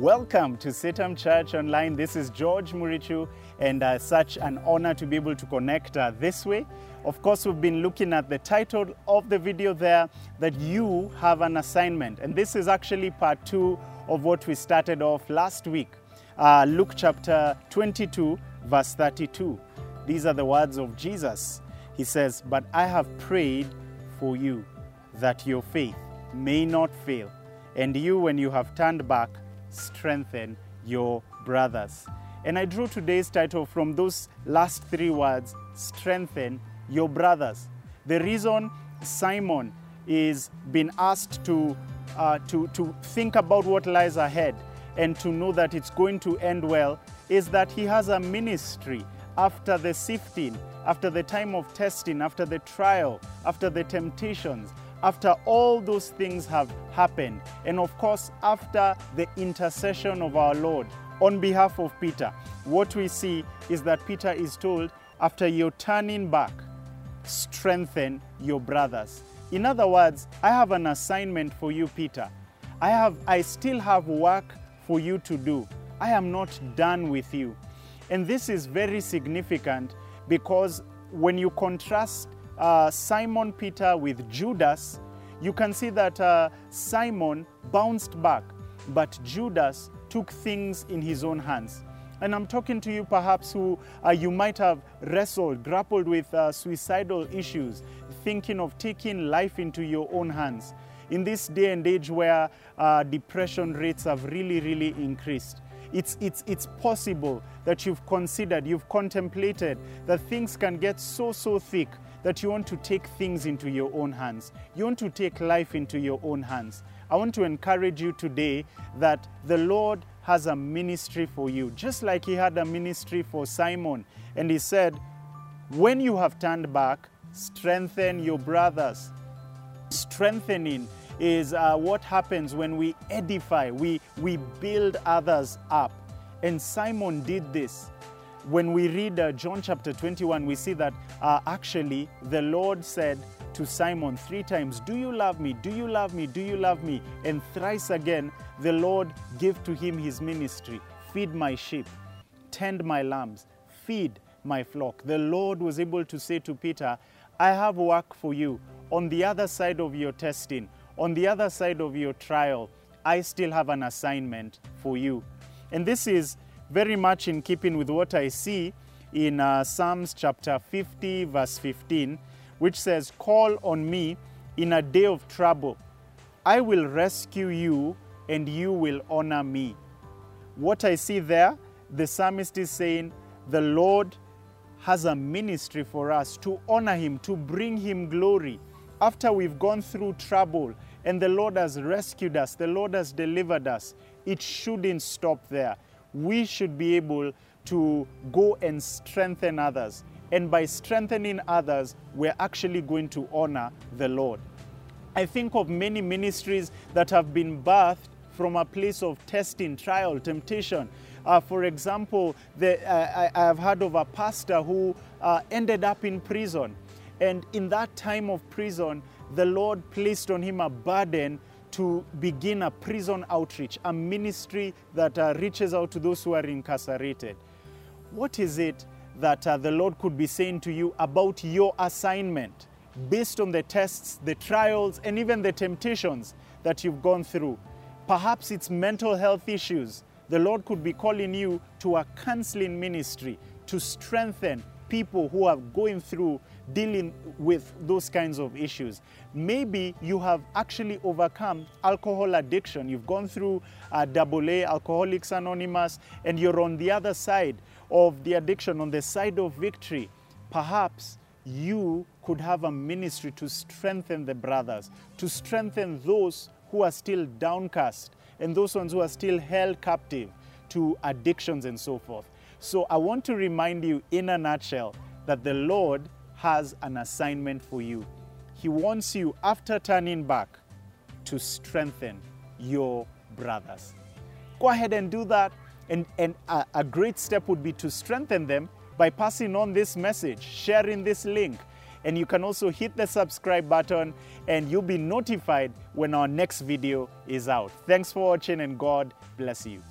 Welcome to CITAM Church Online. This is George Murichu, and uh, such an honor to be able to connect uh, this way. Of course, we've been looking at the title of the video there that you have an assignment, and this is actually part two of what we started off last week. Uh, Luke chapter 22, verse 32. These are the words of Jesus. He says, But I have prayed for you that your faith may not fail, and you, when you have turned back, strengthen your brothers. And I drew today's title from those last three words strengthen your brothers. The reason Simon is being asked to, uh, to, to think about what lies ahead and to know that it's going to end well is that he has a ministry after the sifting, after the time of testing, after the trial, after the temptations, after all those things have happened, and of course, after the intercession of our Lord on behalf of Peter, what we see is that Peter is told, after you're turning back, strengthen your brothers. In other words, I have an assignment for you, Peter. I have I still have work for you to do. I am not done with you. And this is very significant because when you contrast uh, Simon Peter with Judas, you can see that uh, Simon bounced back, but Judas took things in his own hands. And I'm talking to you perhaps who uh, you might have wrestled, grappled with uh, suicidal issues, thinking of taking life into your own hands. In this day and age where uh, depression rates have really, really increased, it's, it's, it's possible that you've considered, you've contemplated that things can get so, so thick that you want to take things into your own hands. You want to take life into your own hands. I want to encourage you today that the Lord has a ministry for you, just like He had a ministry for Simon. And He said, When you have turned back, strengthen your brothers. Strengthening is uh, what happens when we edify, we, we build others up. And Simon did this. When we read uh, John chapter 21, we see that uh, actually the Lord said to Simon three times, Do you love me? Do you love me? Do you love me? And thrice again, the Lord gave to him his ministry feed my sheep, tend my lambs, feed my flock. The Lord was able to say to Peter, I have work for you on the other side of your testing, on the other side of your trial. I still have an assignment for you. And this is very much in keeping with what I see in uh, Psalms chapter 50, verse 15, which says, Call on me in a day of trouble. I will rescue you and you will honor me. What I see there, the psalmist is saying, The Lord has a ministry for us to honor him, to bring him glory. After we've gone through trouble and the Lord has rescued us, the Lord has delivered us, it shouldn't stop there we should be able to go and strengthen others. And by strengthening others, we're actually going to honor the Lord. I think of many ministries that have been birthed from a place of testing, trial, temptation. Uh, for example, the, uh, I, have heard of a pastor who uh, ended up in prison. And in that time of prison, the Lord placed on him a burden to begin a prison outreach, a ministry that uh, reaches out to those who are incarcerated. What is it that uh, the Lord could be saying to you about your assignment based on the tests, the trials, and even the temptations that you've gone through? Perhaps it's mental health issues. The Lord could be calling you to a counseling ministry to strengthen people who are going through dealing with those kinds of issues. Maybe you have actually overcome alcohol addiction. You've gone through uh, AA, Alcoholics Anonymous, and you're on the other side of the addiction, on the side of victory. Perhaps you could have a ministry to strengthen the brothers, to strengthen those who are still downcast and those ones who are still held captive to addictions and so forth. So I want to remind you in a nutshell that the Lord has an assignment for you. He wants you, after turning back, to strengthen your brothers. Go ahead and do that. And, and a, a great step would be to strengthen them by passing on this message, sharing this link, And you can also hit the subscribe button and you'll be notified when our next video is out. Thanks for watching and God bless you.